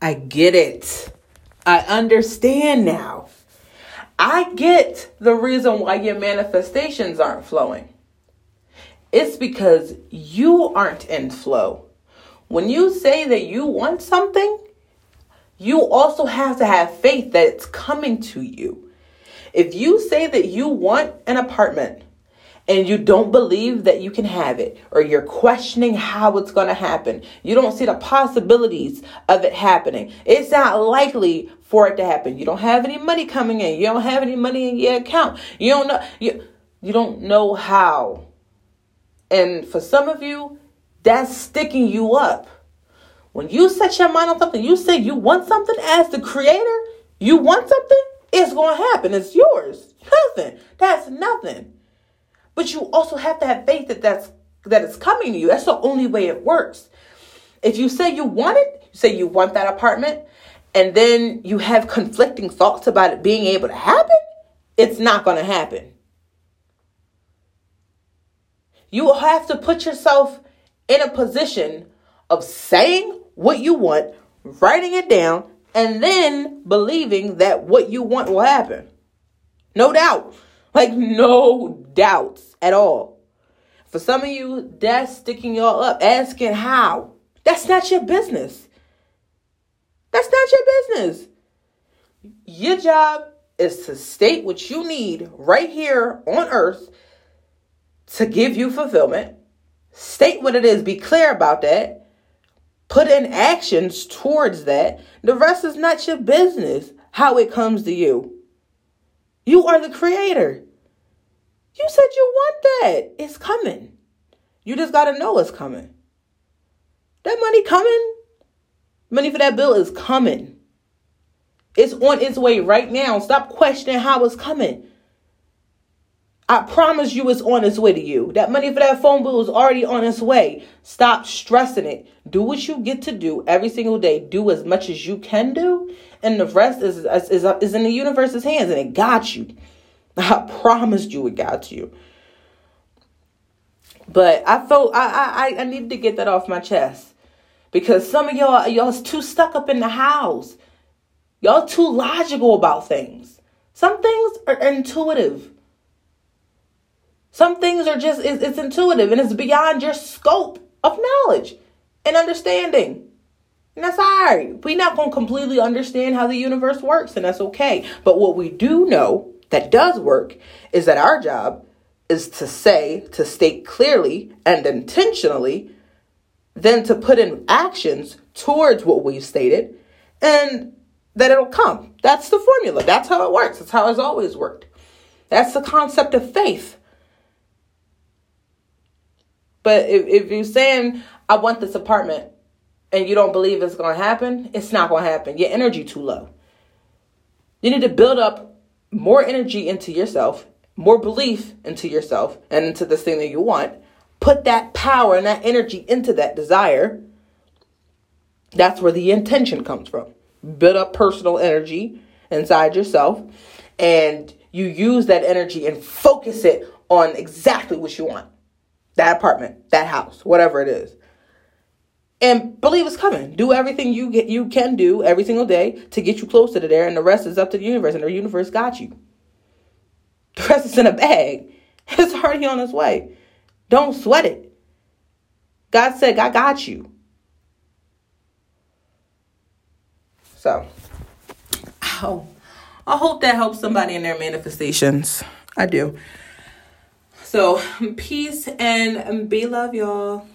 I get it. I understand now. I get the reason why your manifestations aren't flowing. It's because you aren't in flow. When you say that you want something, you also have to have faith that it's coming to you. If you say that you want an apartment and you don't believe that you can have it, or you're questioning how it's going to happen, you don't see the possibilities of it happening, it's not likely for it to happen. You don't have any money coming in, you don't have any money in your account, you don't know, you, you don't know how. And for some of you, that's sticking you up. When you set your mind on something, you say you want something as the creator, you want something, it's going to happen. It's yours. Nothing. That's nothing. But you also have to have faith that that's that it's coming to you. That's the only way it works. If you say you want it, you say you want that apartment, and then you have conflicting thoughts about it being able to happen, it's not going to happen. You have to put yourself in a position of saying what you want, writing it down, and then believing that what you want will happen. No doubt. Like, no doubts at all. For some of you, that's sticking y'all up, asking how. That's not your business. That's not your business. Your job is to state what you need right here on earth to give you fulfillment. State what it is, be clear about that, Put in actions towards that. The rest is not your business how it comes to you. You are the creator. You said you want that. It's coming. You just got to know it's coming. That money coming. Money for that bill is coming. It's on its way right now. Stop questioning how it's coming. I promise you it's on its way to you. That money for that phone bill is already on its way. Stop stressing it. Do what you get to do every single day. Do as much as you can do, and the rest is is, is, is in the universe's hands, and it got you. I promised you it got you. But I felt I I I needed to get that off my chest because some of y'all y'all's too stuck up in the house. Y'all too logical about things. Some things are intuitive. Some things are just, it's, it's intuitive and it's beyond your scope of knowledge and understanding. And that's all right. We're not going to completely understand how the universe works, and that's okay. But what we do know that does work is that our job is to say, to state clearly and intentionally, then to put in actions towards what we've stated, and that it'll come. That's the formula. That's how it works. That's how it's always worked. That's the concept of faith. But if, if you're saying, I want this apartment and you don't believe it's going to happen, it's not going to happen. Your energy too low. You need to build up more energy into yourself, more belief into yourself and into this thing that you want. Put that power and that energy into that desire. That's where the intention comes from. Build up personal energy inside yourself and you use that energy and focus it on exactly what you want that apartment, that house, whatever it is. And believe it's coming. Do everything you get you can do every single day to get you closer to there, and the rest is up to the universe, and the universe got you. The rest is in a bag. It's already on its way. Don't sweat it. God said, I got you. So, oh, I hope that helps somebody in their manifestations. I do. So, peace and be love, y'all.